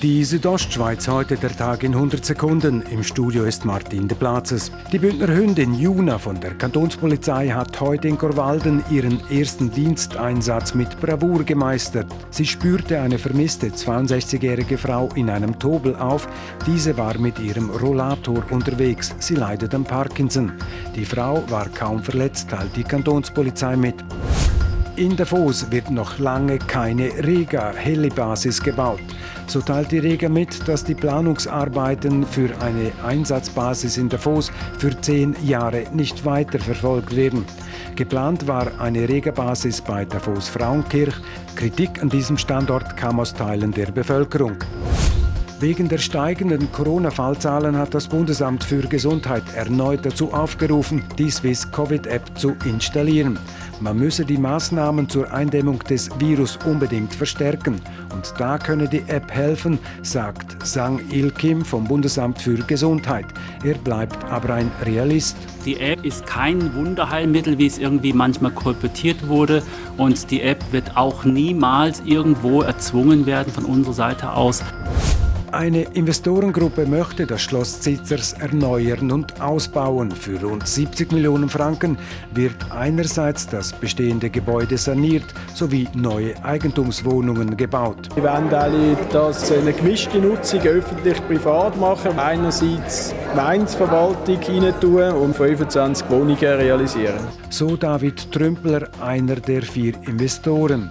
Die Südostschweiz heute der Tag in 100 Sekunden. Im Studio ist Martin de Platzes. Die Bündner Hündin Juna von der Kantonspolizei hat heute in Korwalden ihren ersten Diensteinsatz mit Bravour gemeistert. Sie spürte eine vermisste 62-jährige Frau in einem Tobel auf. Diese war mit ihrem Rollator unterwegs. Sie leidet an Parkinson. Die Frau war kaum verletzt, teilt die Kantonspolizei mit. In Davos wird noch lange keine Rega-Helibasis gebaut. So teilt die Rega mit, dass die Planungsarbeiten für eine Einsatzbasis in Davos für zehn Jahre nicht weiter verfolgt werden. Geplant war eine Rega-Basis bei Davos Frauenkirch. Kritik an diesem Standort kam aus Teilen der Bevölkerung. Wegen der steigenden Corona-Fallzahlen hat das Bundesamt für Gesundheit erneut dazu aufgerufen, die Swiss Covid-App zu installieren. Man müsse die Maßnahmen zur Eindämmung des Virus unbedingt verstärken. Und da könne die App helfen, sagt Sang Il Kim vom Bundesamt für Gesundheit. Er bleibt aber ein Realist. Die App ist kein Wunderheilmittel, wie es irgendwie manchmal kolportiert wurde. Und die App wird auch niemals irgendwo erzwungen werden von unserer Seite aus. Eine Investorengruppe möchte das Schloss Zitzers erneuern und ausbauen. Für rund 70 Millionen Franken wird einerseits das bestehende Gebäude saniert sowie neue Eigentumswohnungen gebaut. Wir wollen alle das eine gemischte Nutzung öffentlich-privat machen. Einerseits Gemeindeverwaltung rein tun und 25 Wohnungen realisieren. So David Trümpler, einer der vier Investoren.